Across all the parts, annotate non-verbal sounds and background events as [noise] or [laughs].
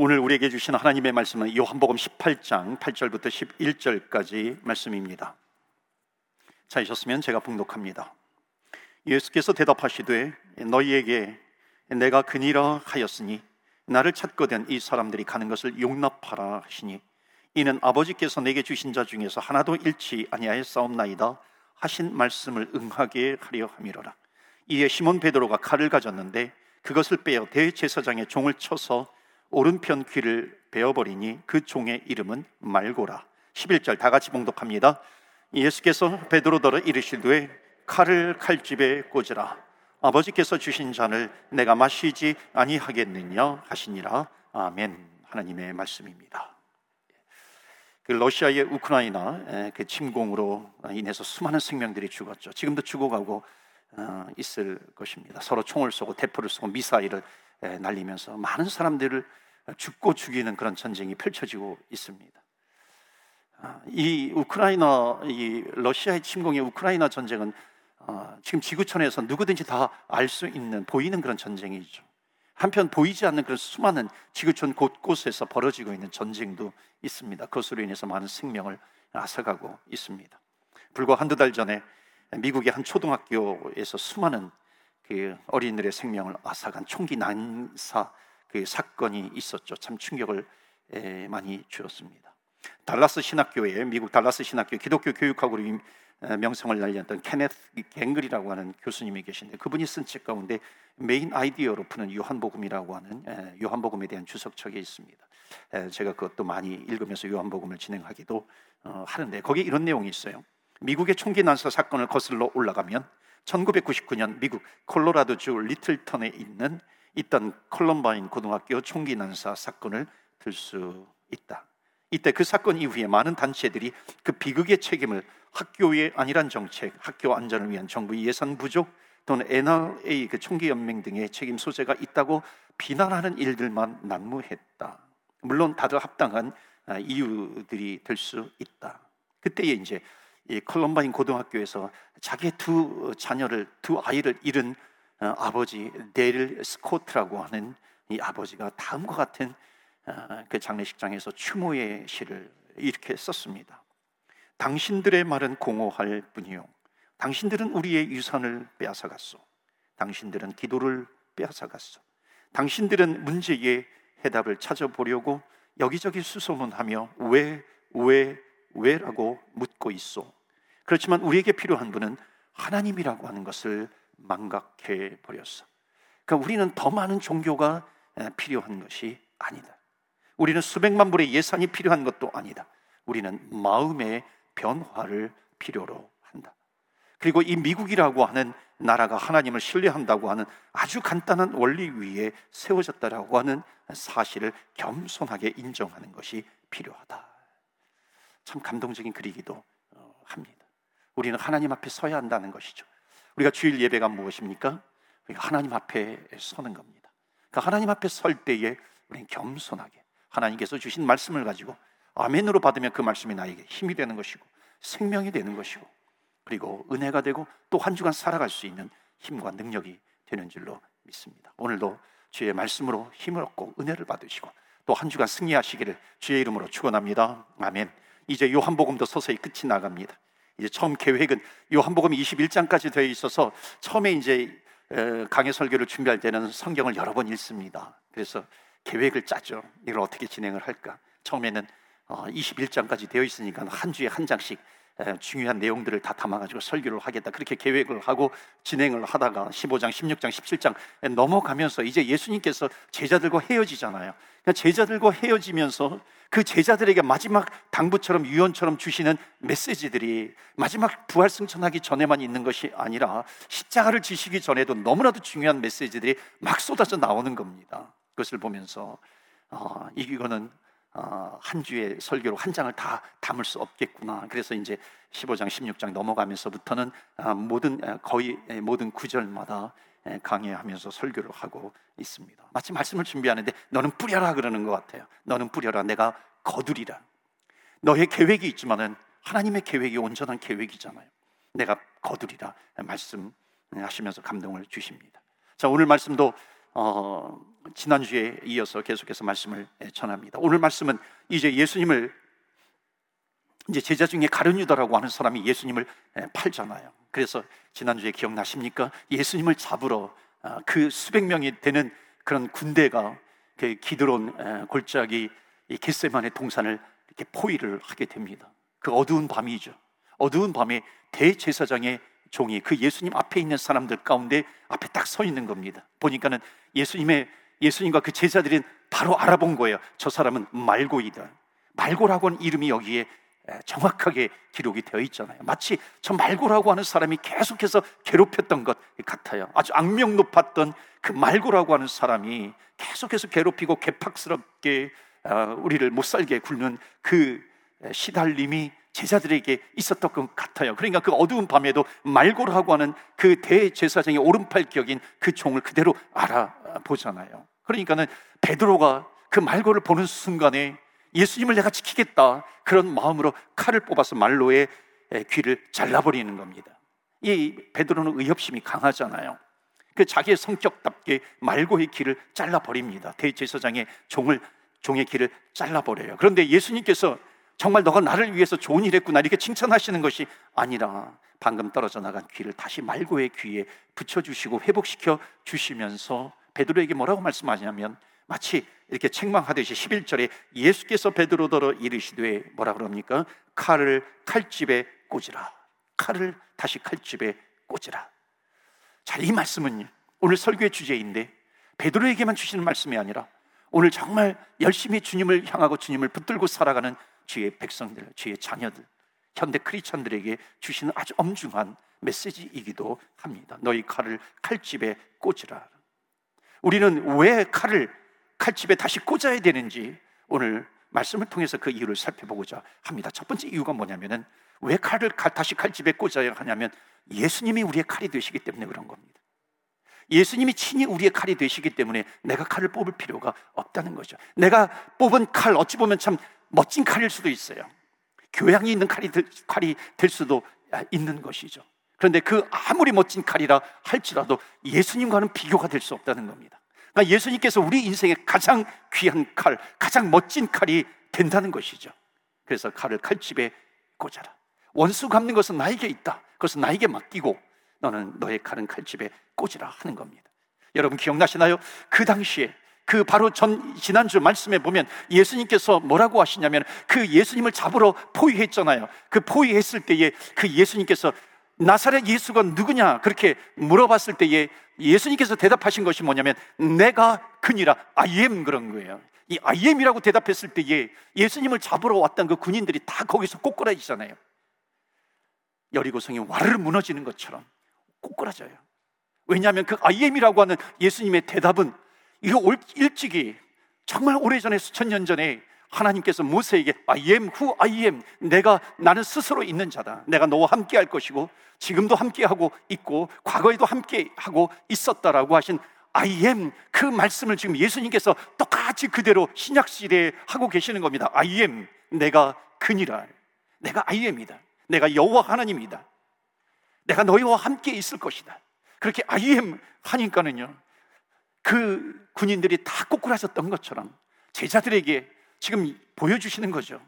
오늘 우리에게 주신 하나님의 말씀은 요한복음 18장 8절부터 11절까지 말씀입니다. 찾으셨으면 제가 봉독합니다. 예수께서 대답하시되 너희에게 내가 그니라 하였으니 나를 찾거든 이 사람들이 가는 것을 용납하라 하시니 이는 아버지께서 내게 주신 자 중에서 하나도 잃지 아니하였사옵나이다 하신 말씀을 응하게 하려 함이로라. 이에 시몬 베드로가 칼을 가졌는데 그것을 빼어 대제사장의 종을 쳐서 오른편 귀를 베어버리니 그 종의 이름은 말고라. 11절 다 같이 봉독합니다. 예수께서 베드로더러 이르시되 칼을 칼집에 꽂으라. 아버지께서 주신 잔을 내가 마시지 아니하겠느냐 하시니라. 아멘. 하나님의 말씀입니다. 그 러시아의 우크라이나 그 침공으로 인해서 수많은 생명들이 죽었죠. 지금도 죽어가고 어, 있을 것입니다. 서로 총을 쏘고 대포를 쏘고 미사일을 날리면서 많은 사람들을 죽고 죽이는 그런 전쟁이 펼쳐지고 있습니다. 아, 이 우크라이나, 이 러시아의 침공의 우크라이나 전쟁은 어, 지금 지구촌에서 누구든지 다 알 수 있는 보이는 그런 전쟁이죠. 한편 보이지 않는 그런 수많은 지구촌 곳곳에서 벌어지고 있는 전쟁도 있습니다. 그것으로 인해서 많은 생명을 앗아가고 있습니다. 불과 한두 달 전에 미국의 한 초등학교에서 수많은 그 어린이들의 생명을 앗아간 총기 난사 그 사건이 있었죠. 참 충격을 많이 주었습니다. 달라스 신학교에 미국 달라스 신학교 기독교 교육학으로 명성을 날렸던 케네스 갱글이라고 하는 교수님이 계신데 그분이 쓴 책 가운데 메인 아이디어로 푸는 요한복음이라고 하는 요한복음에 대한 주석책이 있습니다. 제가 그것도 많이 읽으면서 요한복음을 진행하기도 어, 하는데 거기에 이런 내용이 있어요. 미국의 총기 난사 사건을 거슬러 올라가면 1999년 미국 콜로라도주 리틀턴에 있는 있던 컬럼바인 고등학교 총기 난사 사건을 들 수 있다. 이때 그 사건 이후에 많은 단체들이 그 비극의 책임을 학교의 안일한 정책, 학교 안전을 위한 정부 예산 부족 또는 NRA 그 총기 연맹 등의 책임 소재가 있다고 비난하는 일들만 난무했다. 물론 다들 합당한 아, 이유들이 될 수 있다. 그때에 이제 이 컬럼바인 고등학교에서 자기의 두 자녀를 두 아이를 잃은 어, 아버지 데일 스코트라고 하는 이 아버지가 다음과 같은 어, 그 장례식장에서 추모의 시를 이렇게 썼습니다. 당신들의 말은 공허할 뿐이요. 당신들은 우리의 유산을 빼앗아갔소. 당신들은 기도를 빼앗아갔소. 당신들은 문제의 해답을 찾아보려고 여기저기 수소문하며 왜, 왜, 왜라고 묻고 있소. 그렇지만 우리에게 필요한 분은 하나님이라고 하는 것을 망각해 버렸어. 그러니까 우리는 더 많은 종교가 필요한 것이 아니다. 우리는 수백만 불의 예산이 필요한 것도 아니다. 우리는 마음의 변화를 필요로 한다. 그리고 이 미국이라고 하는 나라가 하나님을 신뢰한다고 하는 아주 간단한 원리 위에 세워졌다라고 하는 사실을 겸손하게 인정하는 것이 필요하다. 참 감동적인 글이기도 어, 합니다. 우리는 하나님 앞에 서야 한다는 것이죠. 우리가 주일 예배가 무엇입니까? 우리가 하나님 앞에 서는 겁니다. 그 하나님 앞에 설 때에 우리는 겸손하게 하나님께서 주신 말씀을 가지고 아멘으로 받으면 그 말씀이 나에게 힘이 되는 것이고 생명이 되는 것이고 그리고 은혜가 되고 또 한 주간 살아갈 수 있는 힘과 능력이 되는 줄로 믿습니다. 오늘도 주의 말씀으로 힘을 얻고 은혜를 받으시고 또 한 주간 승리하시기를 주의 이름으로 축원합니다. 아멘. 이제 요한복음도 서서히 끝이 나갑니다. 이제 처음 계획은 요한복음 21장까지 되어 있어서 처음에 이제 강의 설교를 준비할 때는 성경을 여러 번 읽습니다. 그래서 계획을 짜죠. 이걸 어떻게 진행을 할까? 처음에는 21장까지 어, 되어 있으니까 한 주에 한 장씩 중요한 내용들을 다 담아가지고 설교를 하겠다. 그렇게 계획을 하고 진행을 하다가 15장, 16장, 17장 넘어가면서 이제 예수님께서 제자들과 헤어지잖아요. 그러니까 제자들과 헤어지면서 그 제자들에게 마지막 당부처럼 유언처럼 주시는 메시지들이 마지막 부활 승천하기 전에만 있는 것이 아니라 십자가를 지시기 전에도 너무나도 중요한 메시지들이 막 쏟아져 나오는 겁니다. 그것을 보면서 어, 이거는 어, 한 주의 설교로 한 장을 다 담을 수 없겠구나. 그래서 이제 15장, 16장 넘어가면서부터는 어, 모든 거의 모든 구절마다 강의하면서 설교를 하고 있습니다. 마치 말씀을 준비하는데 너는 뿌려라 그러는 것 같아요. 너는 뿌려라. 내가 거두리라. 너의 계획이 있지만은 하나님의 계획이 온전한 계획이잖아요. 내가 거두리라 말씀하시면서 감동을 주십니다. 자 오늘 말씀도 어, 지난주에 이어서 계속해서 말씀을 전합니다. 오늘 말씀은 이제 예수님을 이제 제자 중에 가룟 유다라고 하는 사람이 예수님을 팔잖아요. 그래서 지난주에 기억나십니까? 예수님을 잡으러 아, 그 수백 명이 되는 그런 군대가 그 기드론 골짜기 겟세만의 동산을 이렇게 포위를 하게 됩니다. 그 어두운 밤이죠. 어두운 밤에 대제사장의 종이 그 예수님 앞에 있는 사람들 가운데 앞에 딱 서 있는 겁니다. 보니까는 예수님의 예수님과 그 제자들은 바로 알아본 거예요. 저 사람은 말고이다. 말고라고 하는 이름이 여기에 정확하게 기록이 되어 있잖아요. 마치 저 말고라고 하는 사람이 계속해서 괴롭혔던 것 같아요. 아주 악명 높았던 그 말고라고 하는 사람이 계속해서 괴롭히고 개팍스럽게 어, 우리를 못 살게 굴는 그 시달림이 제자들에게 있었던 것 같아요. 그러니까 그 어두운 밤에도 말고라고 하는 그 대제사장의 오른팔 격인 그 종을 그대로 알아보잖아요. 그러니까는 베드로가 그 말고를 보는 순간에 예수님을 내가 지키겠다 그런 마음으로 칼을 뽑아서 말로의 귀를 잘라버리는 겁니다. 이 베드로는 의협심이 강하잖아요. 그 자기의 성격답게 말고의 귀를 잘라버립니다. 대제사장의 종을 종의 귀를 잘라버려요. 그런데 예수님께서 정말 너가 나를 위해서 좋은 일 했구나 이렇게 칭찬하시는 것이 아니라 방금 떨어져 나간 귀를 다시 말고의 귀에 붙여주시고 회복시켜 주시면서 베드로에게 뭐라고 말씀하냐면 마치 이렇게 책망하듯이 11절에 예수께서 베드로더러 이르시되 뭐라 그럽니까? 칼을 칼집에 꽂으라. 칼을 다시 칼집에 꽂으라. 자, 이 말씀은 오늘 설교의 주제인데 베드로에게만 주시는 말씀이 아니라 오늘 정말 열심히 주님을 향하고 주님을 붙들고 살아가는 주의 백성들, 주의 자녀들, 현대 크리스천들에게 주시는 아주 엄중한 메시지이기도 합니다. 너희 칼을 칼집에 꽂으라. 우리는 왜 칼을 칼집에 다시 꽂아야 되는지 오늘 말씀을 통해서 그 이유를 살펴보고자 합니다. 첫 번째 이유가 뭐냐면은 왜 칼을 다시 칼집에 꽂아야 하냐면 예수님이 우리의 칼이 되시기 때문에 그런 겁니다. 예수님이 친히 우리의 칼이 되시기 때문에 내가 칼을 뽑을 필요가 없다는 거죠. 내가 뽑은 칼 어찌 보면 참 멋진 칼일 수도 있어요. 교양이 있는 칼이 될, 칼이 될 수도 있는 것이죠. 그런데 그 아무리 멋진 칼이라 할지라도 예수님과는 비교가 될 수 없다는 겁니다. 그러니까 예수님께서 우리 인생의 가장 귀한 칼, 가장 멋진 칼이 된다는 것이죠. 그래서 칼을 칼집에 꽂아라. 원수 갚는 것은 나에게 있다. 그것은 나에게 맡기고 너는 너의 칼은 칼집에 꽂으라 하는 겁니다. 여러분 기억나시나요? 그 당시에 그 바로 전 지난주 말씀에 보면 예수님께서 뭐라고 하시냐면 그 예수님을 잡으러 포위했잖아요. 그 포위했을 때에 그 예수님께서 나사렛 예수가 누구냐 그렇게 물어봤을 때에 예수님께서 대답하신 것이 뭐냐면 내가 그니라 am 그런 거예요. 이 I am이라고 대답했을 때에 예수님을 잡으러 왔던 그 군인들이 다 거기서 꼬꾸라지잖아요. 여리고성이 와르르 무너지는 것처럼 꼬꾸라져요. 왜냐하면 그 I am이라고 하는 예수님의 대답은 이거 일찍이 정말 오래전에 수천 년 전에 하나님께서 모세에게 I am who I am. 내가 나는 스스로 있는 자다. 내가 너와 함께 할 것이고 지금도 함께 하고 있고 과거에도 함께 하고 있었다라고 하신 I am 그 말씀을 지금 예수님께서 똑같이 그대로 신약 시대에 하고 계시는 겁니다. I am. 내가 그니라 내가 I am이다. 내가 여호와 하나님이다. 내가 너희와 함께 있을 것이다. 그렇게 I am 하니까는요 그 군인들이 다 꼬꾸라졌던 것처럼 제자들에게 지금 보여주시는 거죠.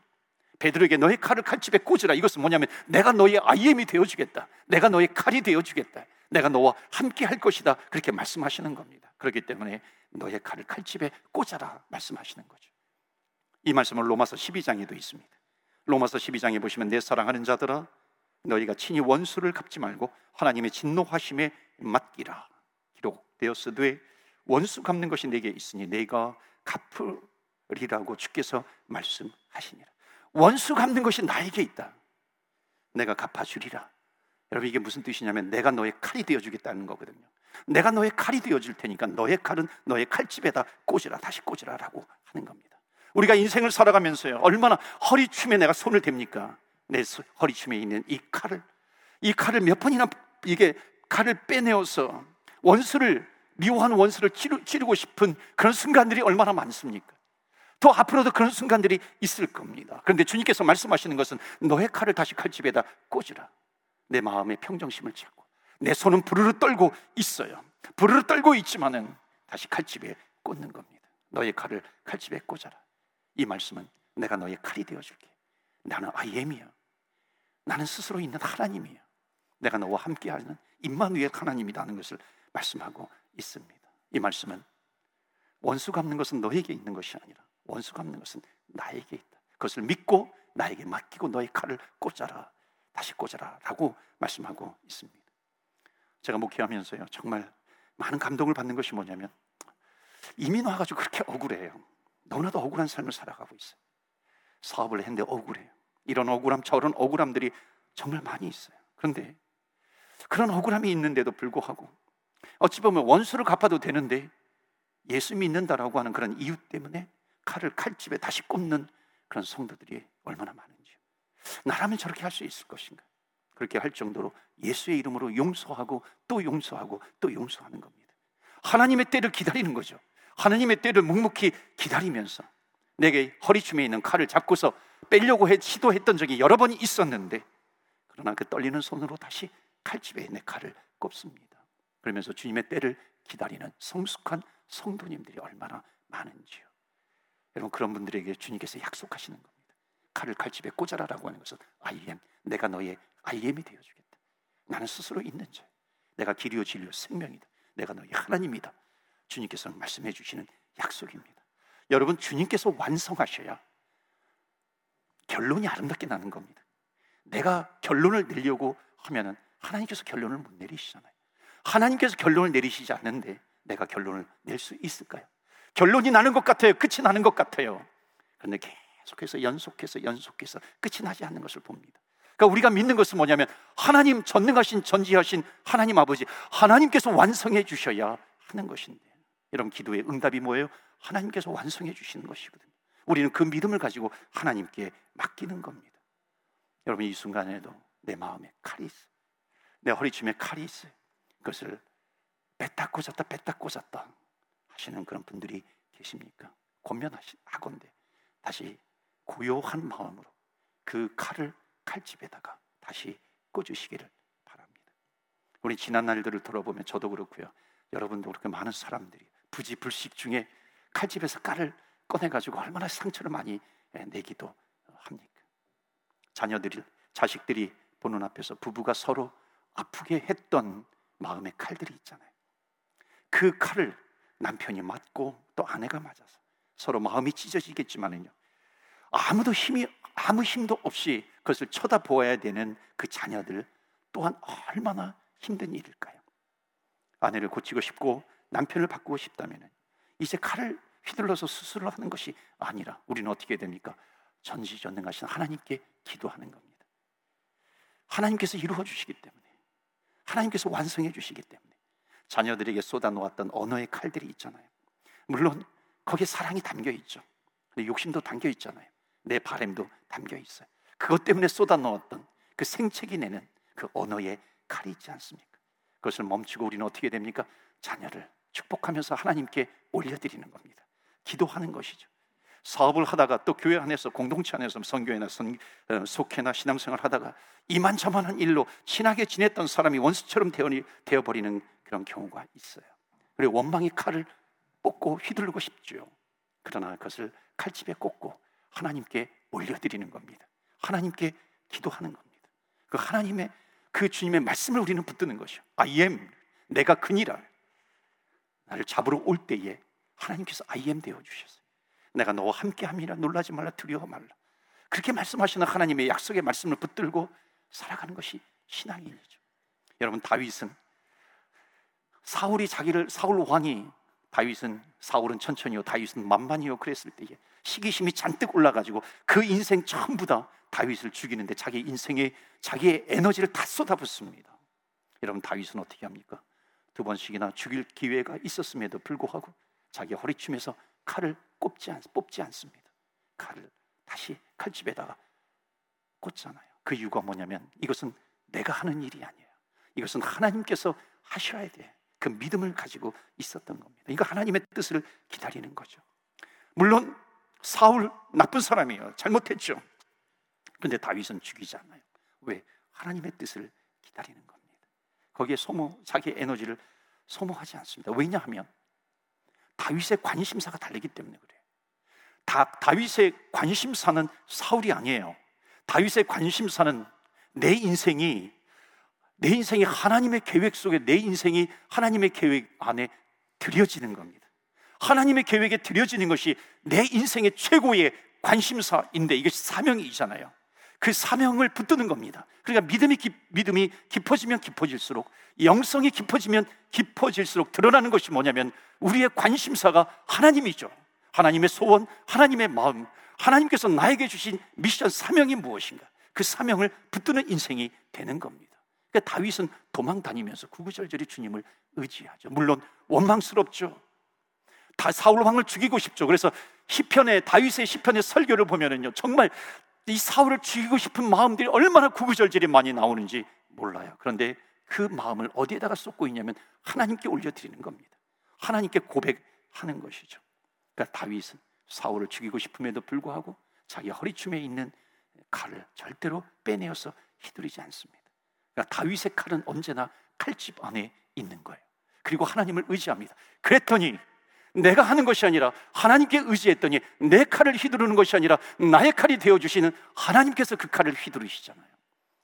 베드로에게 너의 칼을 칼집에 꽂으라. 이것은 뭐냐면 내가 너의 아이엠이 되어주겠다. 내가 너의 칼이 되어주겠다. 내가 너와 함께 할 것이다. 그렇게 말씀하시는 겁니다. 그렇기 때문에 너의 칼을 칼집에 꽂아라. 말씀하시는 거죠. 이 말씀은 로마서 12장에도 있습니다. 로마서 12장에 보시면 내 사랑하는 자들아 너희가 친히 원수를 갚지 말고 하나님의 진노하심에 맡기라. 기록되었으되 원수 갚는 것이 내게 있으니 내가 갚으 리라고 주께서 말씀하시니라. 원수 갚는 것이 나에게 있다. 내가 갚아주리라. 여러분 이게 무슨 뜻이냐면 내가 너의 칼이 되어주겠다는 거거든요. 내가 너의 칼이 되어줄 테니까 너의 칼은 너의 칼집에다 꽂으라 다시 꽂으라라고 하는 겁니다. 우리가 인생을 살아가면서요 얼마나 허리춤에 내가 손을 댑니까? 내 허리춤에 있는 이 칼을 이 칼을 몇 번이나 이게 칼을 빼내어서 원수를 미워하는 원수를 치르, 고 싶은 그런 순간들이 얼마나 많습니까? 더 앞으로도 그런 순간들이 있을 겁니다. 그런데 주님께서 말씀하시는 것은 너의 칼을 다시 칼집에다 꽂으라. 내 마음의 평정심을 찾고 내 손은 부르르 떨고 있어요. 부르르 떨고 있지만은 다시 칼집에 꽂는 겁니다. 너의 칼을 칼집에 꽂아라. 이 말씀은 내가 너의 칼이 되어 줄게. 나는 아이엠이야. 나는 스스로 있는 하나님이야. 내가 너와 함께하는 임마누엘 하나님이라는 것을 말씀하고 있습니다. 이 말씀은 원수 갚는 것은 너에게 있는 것이 아니라 원수 갚는 것은 나에게 있다. 그것을 믿고 나에게 맡기고 너의 칼을 꽂아라. 다시 꽂아라라고 말씀하고 있습니다. 제가 목회하면서요 정말 많은 감동을 받는 것이 뭐냐면 이민 와 가지고 그렇게 억울해요. 너무나도 억울한 삶을 살아가고 있어요. 사업을 했는데 억울해요. 이런 억울함, 저런 억울함들이 정말 많이 있어요. 그런데 그런 억울함이 있는데도 불구하고 어찌 보면 원수를 갚아도 되는데 예수 믿는다라고 하는 그런 이유 때문에 칼을 칼집에 다시 꼽는 그런 성도들이 얼마나 많은지요. 나라면 저렇게 할 수 있을 것인가? 그렇게 할 정도로 예수의 이름으로 용서하고 또 용서하고 또 용서하는 겁니다. 하나님의 때를 기다리는 거죠. 하나님의 때를 묵묵히 기다리면서 내게 허리춤에 있는 칼을 잡고서 빼려고 해, 시도했던 적이 여러 번이 있었는데 그러나 그 떨리는 손으로 다시 칼집에 내 칼을 꼽습니다. 그러면서 주님의 때를 기다리는 성숙한 성도님들이 얼마나 많은지요. 여러분 그런 분들에게 주님께서 약속하시는 겁니다. 칼을 칼집에 꽂아라라고 하는 것은 am 내가 너의 I am이 되어 주겠다. 나는 스스로 있는 자. 내가 길이요 진리요 생명이다. 내가 너의 하나님이다. 주님께서 말씀해 주시는 약속입니다. 여러분 주님께서 완성하셔야 결론이 아름답게 나는 겁니다. 내가 결론을 내려고 하면은 하나님께서 결론을 못 내리시잖아요. 하나님께서 결론을 내리시지 않는데 내가 결론을 낼 수 있을까요? 결론이 나는 것 같아요. 끝이 나는 것 같아요. 그런데 계속해서 연속해서 연속해서 끝이 나지 않는 것을 봅니다. 그러니까 우리가 믿는 것은 뭐냐면 하나님 전능하신 전지하신 하나님 아버지 하나님께서 완성해 주셔야 하는 것인데 여러분 기도의 응답이 뭐예요? 하나님께서 완성해 주시는 것이거든요. 우리는 그 믿음을 가지고 하나님께 맡기는 겁니다. 여러분 이 순간에도 내 마음에 칼이 있어. 내 허리춤에 칼이 있어요. 그것을 뺐다 꽂았다 뺐다 꽂았다 하시는 그런 분들이 계십니까? 권면하건대 다시 고요한 마음으로 그 칼을 칼집에다가 다시 꽂으시기를 바랍니다. 우리 지난 날들을 돌아보면 저도 그렇고요. 여러분도 그렇게 많은 사람들이 부지불식 중에 칼집에서 칼을 꺼내가지고 얼마나 상처를 많이 내기도 합니까? 자녀들이, 자식들이 보는 앞에서 부부가 서로 아프게 했던 마음의 칼들이 있잖아요. 그 칼을 남편이 맞고 또 아내가 맞아서 서로 마음이 찢어지겠지만은요. 아무도 힘이 아무 힘도 없이 그것을 쳐다보아야 되는 그 자녀들 또한 얼마나 힘든 일일까요? 아내를 고치고 싶고 남편을 바꾸고 싶다면 이제 칼을 휘둘러서 수술을 하는 것이 아니라 우리는 어떻게 됩니까? 전지전능하신 하나님께 기도하는 겁니다. 하나님께서 이루어 주시기 때문에 하나님께서 완성해 주시기 때문에 자녀들에게 쏟아놓았던 언어의 칼들이 있잖아요. 물론 거기에 사랑이 담겨 있죠. 욕심도 담겨 있잖아요. 내 바램도 담겨 있어요. 그것 때문에 쏟아놓았던 그 생채기 내는 그 언어의 칼이 있지 않습니까? 그것을 멈추고 우리는 어떻게 됩니까? 자녀를 축복하면서 하나님께 올려드리는 겁니다. 기도하는 것이죠. 사업을 하다가 또 교회 안에서 공동체 안에서 성교회나 성, 어, 속회나 신앙생활 하다가 이만저만한 일로 친하게 지냈던 사람이 원수처럼 되어버리는 그런 경우가 있어요. 그리고 원망의 칼을 뽑고 휘두르고 싶죠. 그러나 그것을 칼집에 꽂고 하나님께 올려드리는 겁니다. 하나님께 기도하는 겁니다. 그 하나님의 그 주님의 말씀을 우리는 붙드는 것이요. I am 내가 그니라 나를 잡으러 올 때에 하나님께서 I am 되어 주셨어요. 내가 너와 함께함이라 놀라지 말라 두려워 말라. 그렇게 말씀하시는 하나님의 약속의 말씀을 붙들고 살아가는 것이 신앙이죠. 여러분 다윗은 사울이 자기를 사울 왕이 다윗은 사울은 천천히요 다윗은 만만히요 그랬을 때에 시기심이 잔뜩 올라가지고 그 인생 전부 다 다윗을 죽이는데 자기 인생에 자기의 에너지를 다 쏟아붓습니다. 여러분 다윗은 어떻게 합니까? 두 번씩이나 죽일 기회가 있었음에도 불구하고 자기 허리춤에서 칼을 꼽지 않, 뽑지 않습니다. 칼을 다시 칼집에다가 꽂잖아요. 그 이유가 뭐냐면 이것은 내가 하는 일이 아니에요. 이것은 하나님께서 하셔야 돼. 그 믿음을 가지고 있었던 겁니다. 이거 하나님의 뜻을 기다리는 거죠. 물론 사울 나쁜 사람이에요. 잘못했죠. 그런데 다윗은 죽이지 않아요. 왜? 하나님의 뜻을 기다리는 겁니다. 거기에 소모, 자기 에너지를 소모하지 않습니다. 왜냐하면 다윗의 관심사가 다르기 때문에 그래요. 다, 다윗의 관심사는 사울이 아니에요. 다윗의 관심사는 내 인생이 내 인생이 하나님의 계획 속에 내 인생이 하나님의 계획 안에 들여지는 겁니다. 하나님의 계획에 들여지는 것이 내 인생의 최고의 관심사인데 이것이 사명이잖아요. 그 사명을 붙드는 겁니다. 그러니까 믿음이 깊, 믿음이 깊어지면 깊어질수록 영성이 깊어지면 깊어질수록 드러나는 것이 뭐냐면 우리의 관심사가 하나님이죠. 하나님의 소원, 하나님의 마음, 하나님께서 나에게 주신 미션 사명이 무엇인가? 그 사명을 붙드는 인생이 되는 겁니다. 그러니까 다윗은 도망 다니면서 구구절절히 주님을 의지하죠. 물론 원망스럽죠. 다 사울 왕을 죽이고 싶죠. 그래서 시편의 다윗의 시편의 설교를 보면은요. 정말 이 사울을 죽이고 싶은 마음들이 얼마나 구구절절히 많이 나오는지 몰라요. 그런데 그 마음을 어디에다가 쏟고 있냐면 하나님께 올려드리는 겁니다. 하나님께 고백하는 것이죠. 그러니까 다윗은 사울을 죽이고 싶음에도 불구하고 자기 허리춤에 있는 칼을 절대로 빼내어서 휘두르지 않습니다. 그러니까 다윗의 칼은 언제나 칼집 안에 있는 거예요. 그리고 하나님을 의지합니다. 그랬더니 내가 하는 것이 아니라 하나님께 의지했더니 내 칼을 휘두르는 것이 아니라 나의 칼이 되어 주시는 하나님께서 그 칼을 휘두르시잖아요.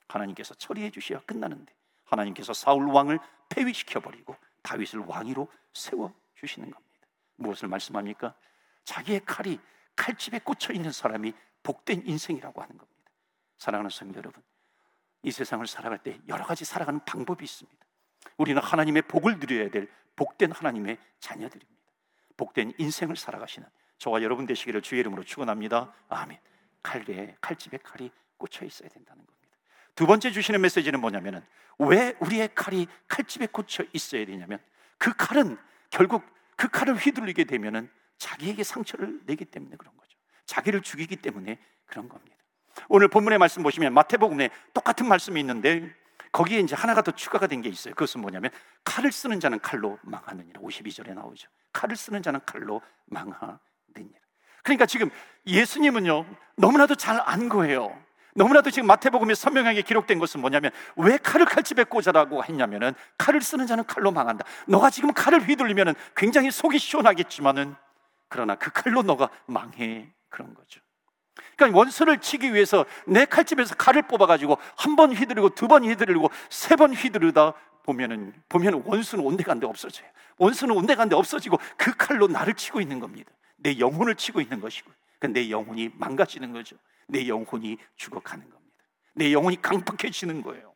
하나님께서 처리해 주셔야 끝나는데 하나님께서 사울 왕을 폐위시켜 버리고 다윗을 왕위로 세워 주시는 겁니다. 무엇을 말씀합니까? 자기의 칼이 칼집에 꽂혀 있는 사람이 복된 인생이라고 하는 겁니다. 사랑하는 성도 여러분, 이 세상을 살아갈 때 여러 가지 살아가는 방법이 있습니다. 우리는 하나님의 복을 누려야 될 복된 하나님의 자녀들입니다. 복된 인생을 살아가시는 저와 여러분 되시기를 주의 이름으로 축원합니다. 아멘. 칼에 칼집에 칼이 꽂혀 있어야 된다는 겁니다. 두 번째 주시는 메시지는 뭐냐면은 왜 우리의 칼이 칼집에 꽂혀 있어야 되냐면 그 칼은 결국 그 칼을 휘둘리게 되면은 자기에게 상처를 내기 때문에 그런 거죠. 자기를 죽이기 때문에 그런 겁니다. 오늘 본문의 말씀 보시면 마태복음에 똑같은 말씀이 있는데 거기에 이제 하나가 더 추가가 된 게 있어요. 그것은 뭐냐면 칼을 쓰는 자는 칼로 망하느니라. 52절에 나오죠. 칼을 쓰는 자는 칼로 망하느니라. 그러니까 지금 예수님은요, 너무나도 잘 안 거예요. 너무나도 지금 마태복음에 선명하게 기록된 것은 뭐냐면 왜 칼을 칼집에 꽂아라고 했냐면은 칼을 쓰는 자는 칼로 망한다. 너가 지금 칼을 휘둘리면은 굉장히 속이 시원하겠지만은 그러나 그 칼로 너가 망해 그런 거죠. 그러니까 원수를 치기 위해서 내 칼집에서 칼을 뽑아가지고 한 번 휘두르고 두 번 휘두르고 세 번 휘두르다 보면은 보면 원수는 온데간데 없어져요. 원수는 온데간데 없어지고 그 칼로 나를 치고 있는 겁니다. 내 영혼을 치고 있는 것이고, 그러니까 내 영혼이 망가지는 거죠. 내 영혼이 죽어가는 겁니다. 내 영혼이 강팍해지는 거예요.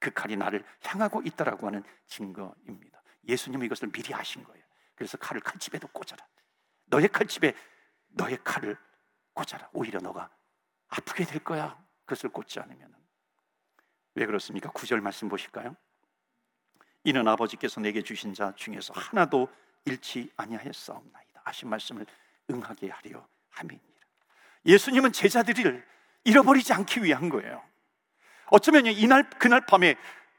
그 칼이 나를 향하고 있다라고 하는 증거입니다. 예수님은 이것을 미리 아신 거예요. 그래서 칼을 칼집에도 꽂아라. 너의 칼집에 너의 칼을 꽂아라. 오히려 너가 아프게 될 거야. 그것을 꽂지 않으면. 왜 그렇습니까? 구절 말씀 보실까요? 이는 아버지께서 내게 주신 자 중에서 하나도 잃지 아니하였사옵나이다. 하신 말씀을 응하게 하려 함이니라. 예수님은 제자들을 잃어버리지 않기 위한 거예요. 어쩌면 이날 그날 밤에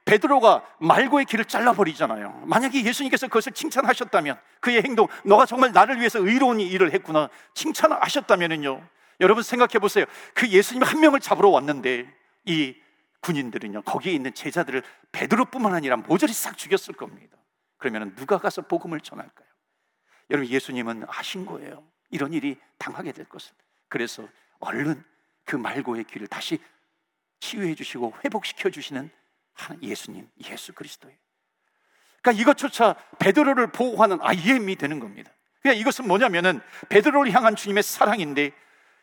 베드로가 말고의 길을 잘라버리잖아요. 만약에 예수님께서 그것을 칭찬하셨다면 그의 행동, 너가 정말 나를 위해서 의로운 일을 했구나 칭찬하셨다면요. 여러분 생각해 보세요. 그 예수님 한 명을 잡으러 왔는데 이 군인들은요 거기에 있는 제자들을 베드로뿐만 아니라 모조리 싹 죽였을 겁니다. 그러면 누가 가서 복음을 전할까요? 여러분 예수님은 아신 거예요. 이런 일이 당하게 될 것을. 그래서 얼른 그 말고의 길을 다시 치유해 주시고 회복시켜 주시는 예수님, 예수 그리스도예요. 그러니까 이것조차 베드로를 보호하는 IM이 되는 겁니다. 그러니까 이것은 뭐냐면은 베드로를 향한 주님의 사랑인데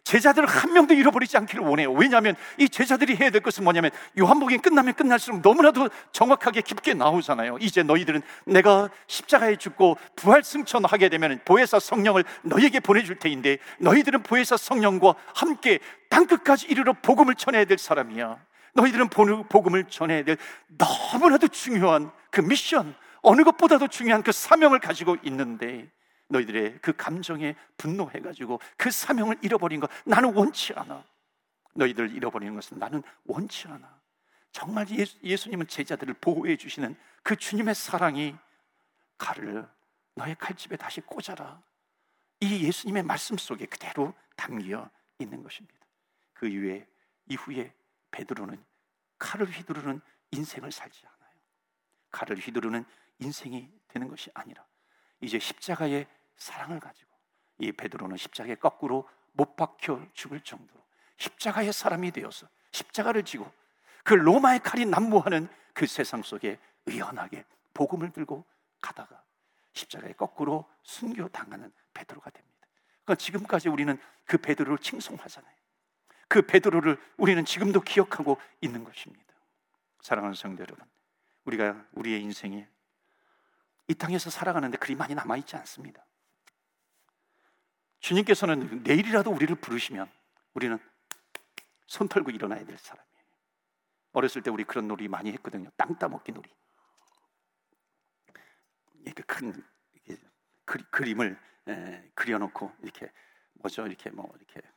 제자들을 한 명도 잃어버리지 않기를 원해요. 왜냐하면 이 제자들이 해야 될 것은 뭐냐면 요한복음 끝나면 끝날수록 너무나도 정확하게 깊게 나오잖아요. 이제 너희들은 내가 십자가에 죽고 부활 승천하게 되면 보혜사 성령을 너희에게 보내줄 테인데 너희들은 보혜사 성령과 함께 땅 끝까지 이르러 복음을 전해야 될 사람이야. 너희들은 복음을 전해야 될 너무나도 중요한 그 미션, 어느 것보다도 중요한 그 사명을 가지고 있는데 너희들의 그 감정에 분노해가지고 그 사명을 잃어버린 것 나는 원치 않아. 너희들 잃어버리는 것은 나는 원치 않아. 정말 예수, 예수님은 제자들을 보호해 주시는 그 주님의 사랑이 칼을 너의 칼집에 다시 꽂아라. 이 예수님의 말씀 속에 그대로 담겨 있는 것입니다. 그 이후에 이후에 베드로는 칼을 휘두르는 인생을 살지 않아요. 칼을 휘두르는 인생이 되는 것이 아니라 이제 십자가에 사랑을 가지고 이 베드로는 십자가에 거꾸로 못 박혀 죽을 정도로 십자가의 사람이 되어서 십자가를 지고 그 로마의 칼이 난무하는 그 세상 속에 의연하게 복음을 들고 가다가 십자가에 거꾸로 순교 당하는 베드로가 됩니다. 그러니까 지금까지 우리는 그 베드로를 칭송하잖아요. 그 베드로를 우리는 지금도 기억하고 있는 것입니다. 사랑하는 성도 여러분, 우리가 우리의 인생에 이 땅에서 살아가는데 그리 많이 남아 있지 않습니다. 주님께서는 내일이라도 우리를 부르시면 우리는 손 털고 일어나야 될 사람이에요. 어렸을 때 우리 그런 놀이 많이 했거든요. 땅 따먹기 놀이. 이렇게 큰 그림을 에, 그려놓고 이렇게 뭐죠? 이렇게 뭐 이렇게 그,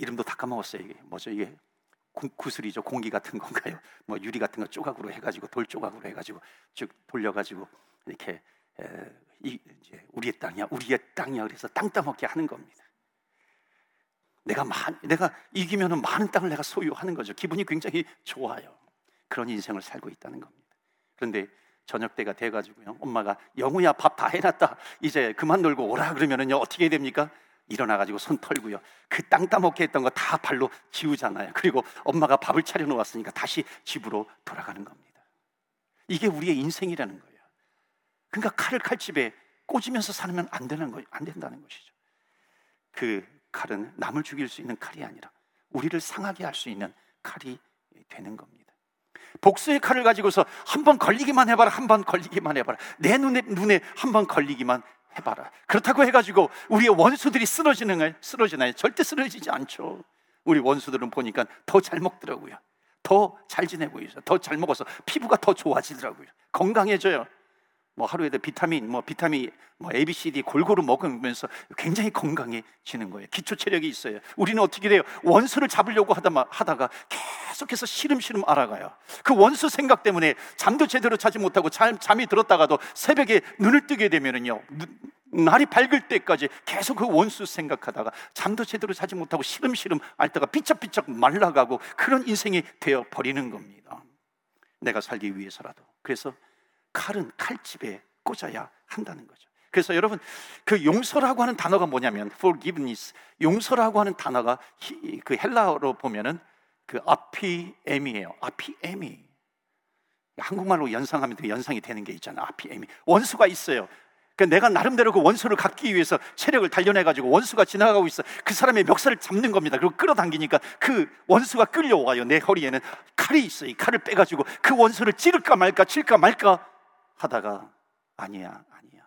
이름도 다 까먹었어요. 이게 뭐죠? 이게 구슬이죠. 공기 같은 건가요? [laughs] 뭐 유리 같은 거 조각으로 해가지고 돌 조각으로 해가지고 쭉 돌려가지고 이렇게 에, 이, 이제 우리의 땅이야, 우리의 땅이야. 그래서 땅 따먹게 하는 겁니다. 내가 많, 내가 이기면은 많은 땅을 내가 소유하는 거죠. 기분이 굉장히 좋아요. 그런 인생을 살고 있다는 겁니다. 그런데 저녁 때가 돼가지고요. 엄마가 영우야 밥 다 해놨다. 이제 그만 놀고 오라 그러면은요 어떻게 됩니까? 일어나가지고 손 털고요. 그 땅 따먹게 했던 거 다 발로 지우잖아요. 그리고 엄마가 밥을 차려놓았으니까 다시 집으로 돌아가는 겁니다. 이게 우리의 인생이라는 거예요. 그러니까 칼을 칼집에 꽂으면서 살면 안 되는 거, 안 된다는 것이죠. 그 칼은 남을 죽일 수 있는 칼이 아니라 우리를 상하게 할 수 있는 칼이 되는 겁니다. 복수의 칼을 가지고서 한 번 걸리기만 해봐라, 한 번 걸리기만 해봐라. 내 눈에, 눈에 한 번 걸리기만 해봐라. 그렇다고 해가지고 우리의 원수들이 쓰러지는 거예요? 쓰러지나요? 절대 쓰러지지 않죠. 우리 원수들은 보니까 더 잘 먹더라고요. 더 잘 지내고 있어요. 더잘 먹어서 피부가 더 좋아지더라고요. 건강해져요. 뭐 하루에도 비타민, 뭐 비타민, 뭐 A, B, C, D 골고루 먹으면서 굉장히 건강해지는 거예요. 기초 체력이 있어요. 우리는 어떻게 돼요? 원수를 잡으려고 하다가, 하다가 계속해서 시름시름 알아가요. 그 원수 생각 때문에 잠도 제대로 자지 못하고 잠, 잠이 들었다가도 새벽에 눈을 뜨게 되면은요, 날이 밝을 때까지 계속 그 원수 생각하다가 잠도 제대로 자지 못하고 시름시름 앓다가 삐쩍삐쩍 말라가고 그런 인생이 되어 버리는 겁니다. 내가 살기 위해서라도. 그래서 칼은 칼집에 꽂아야 한다는 거죠. 그래서 여러분 그 용서라고 하는 단어가 뭐냐면 forgiveness 용서라고 하는 단어가 그 헬라어로 보면은 그 아피엠이에요. 아피엠이 한국말로 연상하면 연상이 되는 게 있잖아. 아피엠이 원수가 있어요. 그러니까 내가 나름대로 그 원수를 갖기 위해서 체력을 단련해 가지고 원수가 지나가고 있어. 그 사람의 멱살을 잡는 겁니다. 그리고 끌어당기니까 그 원수가 끌려와요. 내 허리에는 칼이 있어. 이 칼을 빼 가지고 그 원수를 찌를까 말까 칠까 말까 하다가 아니야, 아니야.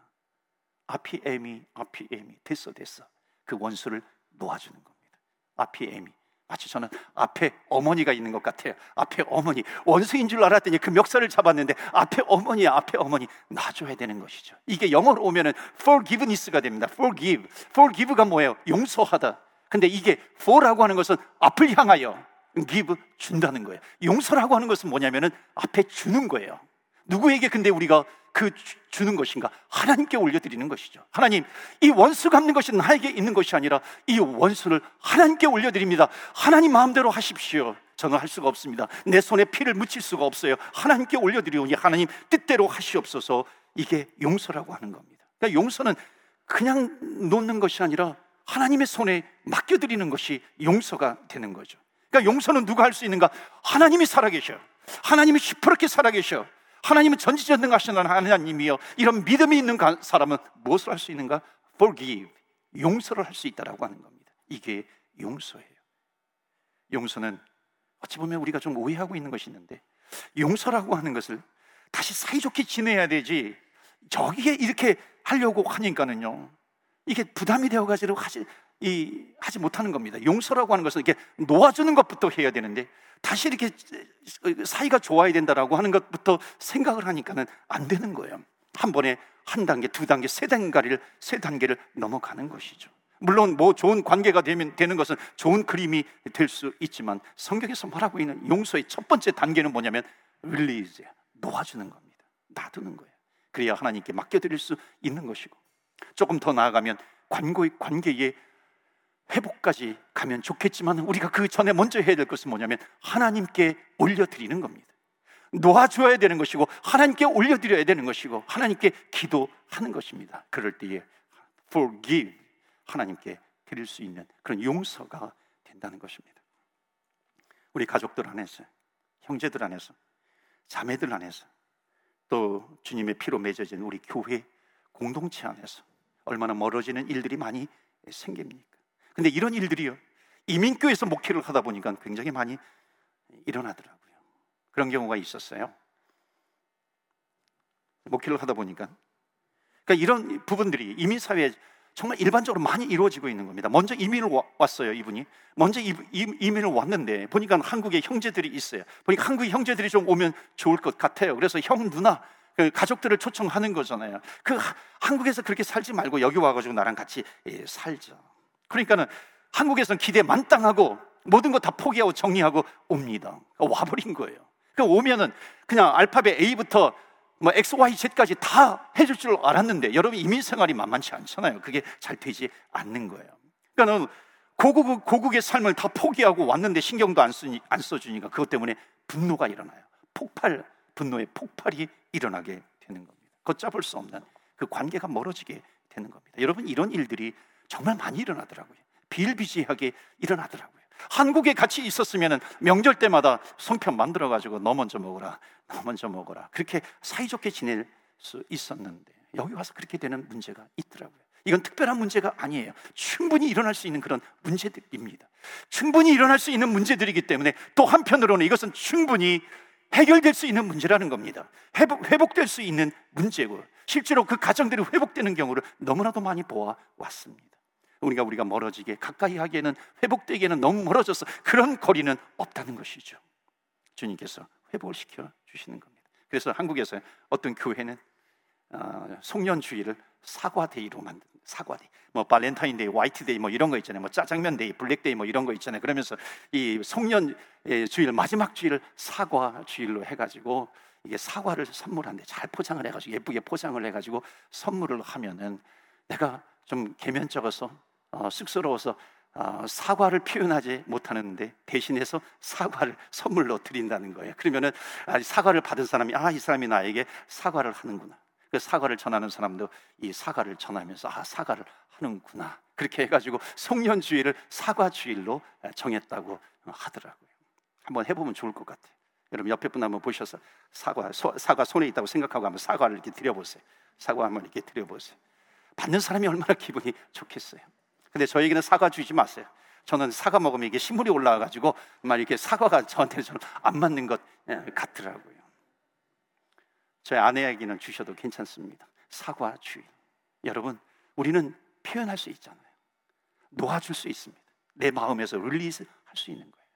앞이 애미, 앞이 애미. 됐어, 됐어. 그 원수를 놓아주는 겁니다. 앞이 애미. 마치 저는 앞에 어머니가 있는 것 같아요. 앞에 어머니. 원수인 줄 알았더니 그 멱살을 잡았는데 앞에 어머니야, 앞에 어머니. 놔줘야 되는 것이죠. 이게 영어로 오면은 forgiveness가 됩니다. forgive. forgive가 뭐예요? 용서하다. 근데 이게 for라고 하는 것은 앞을 향하여 give 준다는 거예요. 용서라고 하는 것은 뭐냐면은 앞에 주는 거예요. 누구에게 근데 우리가 그 주는 것인가? 하나님께 올려드리는 것이죠. 하나님, 이 원수 갚는 것이 나에게 있는 것이 아니라 이 원수를 하나님께 올려드립니다. 하나님 마음대로 하십시오. 저는 할 수가 없습니다. 내 손에 피를 묻힐 수가 없어요. 하나님께 올려드리오니 하나님 뜻대로 하시옵소서. 이게 용서라고 하는 겁니다. 그러니까 용서는 그냥 놓는 것이 아니라 하나님의 손에 맡겨드리는 것이 용서가 되는 거죠. 그러니까 용서는 누가 할 수 있는가? 하나님이 살아계셔. 하나님이 시퍼렇게 살아계셔. 하나님은 전지전능하신 하나님이요. 이런 믿음이 있는 사람은 무엇을 할 수 있는가? Forgive. 용서를 할 수 있다라고 하는 겁니다. 이게 용서예요. 용서는 어찌 보면 우리가 좀 오해하고 있는 것이 있는데 용서라고 하는 것을 다시 사이좋게 지내야 되지 저기에 이렇게 하려고 하니까는요 이게 부담이 되어가지고 하지, 이, 하지 못하는 겁니다. 용서라고 하는 것은 이렇게 놓아주는 것부터 해야 되는데 다시 이렇게 사이가 좋아야 된다라고 하는 것부터 생각을 하니까는 안 되는 거예요. 한 번에 한 단계, 두 단계, 세 단계를 세 단계를 넘어가는 것이죠. 물론 뭐 좋은 관계가 되면 되는 것은 좋은 그림이 될 수 있지만 성경에서 말하고 있는 용서의 첫 번째 단계는 뭐냐면 릴리즈 놓아주는 겁니다. 놔두는 거예요. 그래야 하나님께 맡겨드릴 수 있는 것이고 조금 더 나아가면 관계의 관계의 회복까지 가면 좋겠지만 우리가 그 전에 먼저 해야 될 것은 뭐냐면 하나님께 올려드리는 겁니다. 놓아줘야 되는 것이고 하나님께 올려드려야 되는 것이고 하나님께 기도하는 것입니다. 그럴 때에 forgive 하나님께 드릴 수 있는 그런 용서가 된다는 것입니다. 우리 가족들 안에서 형제들 안에서 자매들 안에서 또 주님의 피로 맺어진 우리 교회 공동체 안에서 얼마나 멀어지는 일들이 많이 생깁니까? 근데 이런 일들이요 이민교에서 목회를 하다 보니까 굉장히 많이 일어나더라고요. 그런 경우가 있었어요. 목회를 하다 보니까 그러니까 이런 부분들이 이민 사회에 정말 일반적으로 많이 이루어지고 있는 겁니다. 먼저 이민을 왔어요, 이분이. 먼저 이민을 왔는데 보니까 한국에 형제들이 있어요. 보니까 한국 형제들이 좀 오면 좋을 것 같아요. 그래서 형 누나 그 가족들을 초청하는 거잖아요. 그 한국에서 그렇게 살지 말고 여기 와가지고 나랑 같이 예, 살자. 그러니까는 한국에서는 기대 만땅하고 모든 거 다 포기하고 정리하고 옵니다. 와버린 거예요. 그 오면은 그냥 알파벳 A부터 뭐 X, Y, Z까지 다 해줄 줄 알았는데 여러분 이민 생활이 만만치 않잖아요. 그게 잘 되지 않는 거예요. 그러니까는 고국, 고국의 삶을 다 포기하고 왔는데 신경도 안, 쓰니, 안 써주니까 그것 때문에 분노가 일어나요. 폭발, 분노의 폭발이 일어나게 되는 겁니다. 걷잡을 수 없는 그 관계가 멀어지게 되는 겁니다. 여러분 이런 일들이 정말 많이 일어나더라고요. 비일비재하게 일어나더라고요. 한국에 같이 있었으면 명절 때마다 송편 만들어 가지고 너 먼저 먹어라, 너 먼저 먹어라. 그렇게 사이좋게 지낼 수 있었는데 여기 와서 그렇게 되는 문제가 있더라고요. 이건 특별한 문제가 아니에요. 충분히 일어날 수 있는 그런 문제들입니다. 충분히 일어날 수 있는 문제들이기 때문에 또 한편으로는 이것은 충분히 해결될 수 있는 문제라는 겁니다. 회복, 회복될 수 있는 문제고 실제로 그 가정들이 회복되는 경우를 너무나도 많이 보아 왔습니다. 우리가 우리가 멀어지게 가까이 하기에는 회복되기에는 너무 멀어져서 그런 거리는 없다는 것이죠. 주님께서 회복을 시켜 주시는 겁니다. 그래서 한국에서 어떤 교회는 어, 송년주일을 사과데이로 만든 사과데이, 뭐 발렌타인데이, 화이트데이 뭐 이런 거 있잖아요. 뭐 짜장면데이, 블랙데이 뭐 이런 거 있잖아요. 그러면서 이 송년 주일 마지막 주일을 사과주일로 해가지고 이게 사과를 선물한데 잘 포장을 해가지고 예쁘게 포장을 해가지고 선물을 하면은 내가 좀 계면쩍어서 어, 쑥스러워서 어, 사과를 표현하지 못하는데 대신해서 사과를 선물로 드린다는 거예요. 그러면은 아, 사과를 받은 사람이 아 이 사람이 나에게 사과를 하는구나. 그 사과를 전하는 사람도 이 사과를 전하면서 아 사과를 하는구나. 그렇게 해가지고 송년주의를 사과주일로 정했다고 하더라고요. 한번 해보면 좋을 것 같아요. 여러분 옆에 분 한번 보셔서 사과 소, 사과 손에 있다고 생각하고 한번 사과를 이렇게 드려보세요. 사과 한번 이렇게 드려보세요. 받는 사람이 얼마나 기분이 좋겠어요. 근데 저에게는 사과 주지 마세요. 저는 사과 먹으면 이게 신물이 올라와가지고 막 이렇게 사과가 저한테는 안 맞는 것 예, 같더라고요. 저희 아내에게는 주셔도 괜찮습니다. 사과 주의. 여러분, 우리는 표현할 수 있잖아요. 놓아줄 수 있습니다. 내 마음에서 릴리즈 할수 있는 거예요.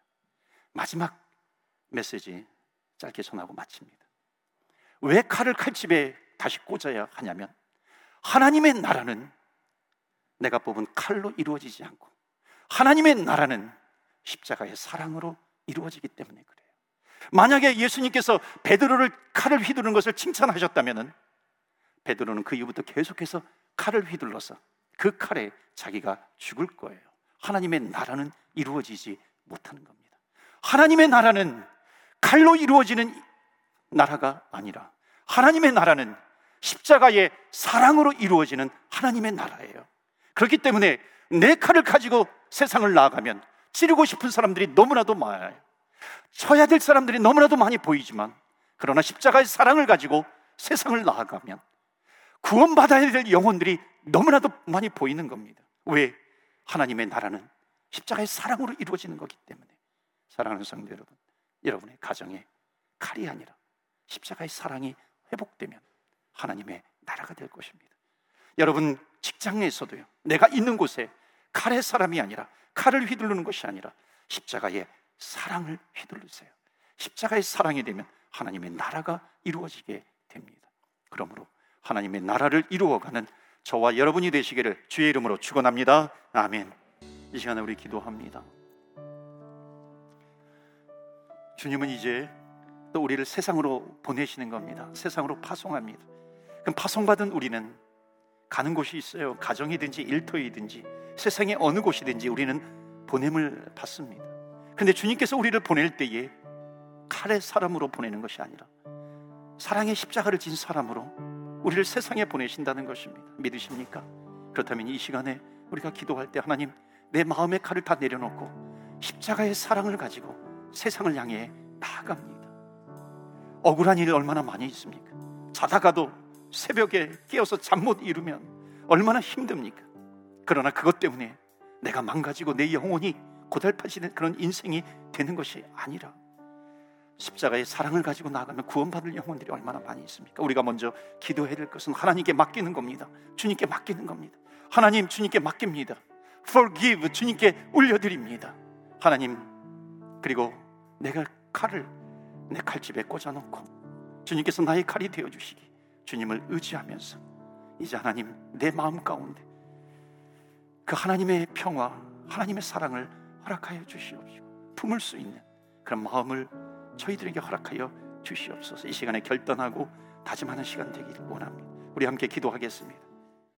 마지막 메시지 짧게 전하고 마칩니다. 왜 칼을 칼집에 다시 꽂아야 하냐면 하나님의 나라는 내가 뽑은 칼로 이루어지지 않고 하나님의 나라는 십자가의 사랑으로 이루어지기 때문에 그래요. 만약에 예수님께서 베드로를 칼을 휘두르는 것을 칭찬하셨다면 베드로는 그 이후부터 계속해서 칼을 휘둘러서 그 칼에 자기가 죽을 거예요. 하나님의 나라는 이루어지지 못하는 겁니다. 하나님의 나라는 칼로 이루어지는 나라가 아니라 하나님의 나라는 십자가의 사랑으로 이루어지는 하나님의 나라예요. 그렇기 때문에 내 칼을 가지고 세상을 나아가면 찌르고 싶은 사람들이 너무나도 많아요. 쳐야 될 사람들이 너무나도 많이 보이지만 그러나 십자가의 사랑을 가지고 세상을 나아가면 구원받아야 될 영혼들이 너무나도 많이 보이는 겁니다. 왜? 하나님의 나라는 십자가의 사랑으로 이루어지는 거기 때문에 사랑하는 성도 여러분, 여러분의 가정에 칼이 아니라 십자가의 사랑이 회복되면 하나님의 나라가 될 것입니다. 여러분 직장에서도요. 내가 있는 곳에 칼의 사람이 아니라 칼을 휘두르는 것이 아니라 십자가의 사랑을 휘두르세요. 십자가의 사랑이 되면 하나님의 나라가 이루어지게 됩니다. 그러므로 하나님의 나라를 이루어가는 저와 여러분이 되시기를 주의 이름으로 축원합니다. 아멘. 이 시간에 우리 기도합니다. 주님은 이제 또 우리를 세상으로 보내시는 겁니다. 세상으로 파송합니다. 그럼 파송받은 우리는 가는 곳이 있어요. 가정이든지 일터이든지 세상의 어느 곳이든지 우리는 보냄을 받습니다. 근데 주님께서 우리를 보낼 때에 칼의 사람으로 보내는 것이 아니라 사랑의 십자가를 진 사람으로 우리를 세상에 보내신다는 것입니다. 믿으십니까? 그렇다면 이 시간에 우리가 기도할 때 하나님 내 마음의 칼을 다 내려놓고 십자가의 사랑을 가지고 세상을 향해 나아갑니다. 억울한 일이 얼마나 많이 있습니까? 자다가도 새벽에 깨어서 잠 못 이루면 얼마나 힘듭니까? 그러나 그것 때문에 내가 망가지고 내 영혼이 고달파지는 그런 인생이 되는 것이 아니라 십자가의 사랑을 가지고 나가면 구원받을 영혼들이 얼마나 많이 있습니까? 우리가 먼저 기도해야 될 것은 하나님께 맡기는 겁니다. 주님께 맡기는 겁니다. 하나님 주님께 맡깁니다. Forgive 주님께 올려드립니다. 하나님 그리고 내가 칼을 내 칼집에 꽂아놓고 주님께서 나의 칼이 되어 주시기 주님을 의지하면서 이제 하나님 내 마음 가운데 그 하나님의 평화, 하나님의 사랑을 허락하여 주시옵시고 품을 수 있는 그런 마음을 저희들에게 허락하여 주시옵소서. 이 시간에 결단하고 다짐하는 시간 되기를 원합니다. 우리 함께 기도하겠습니다.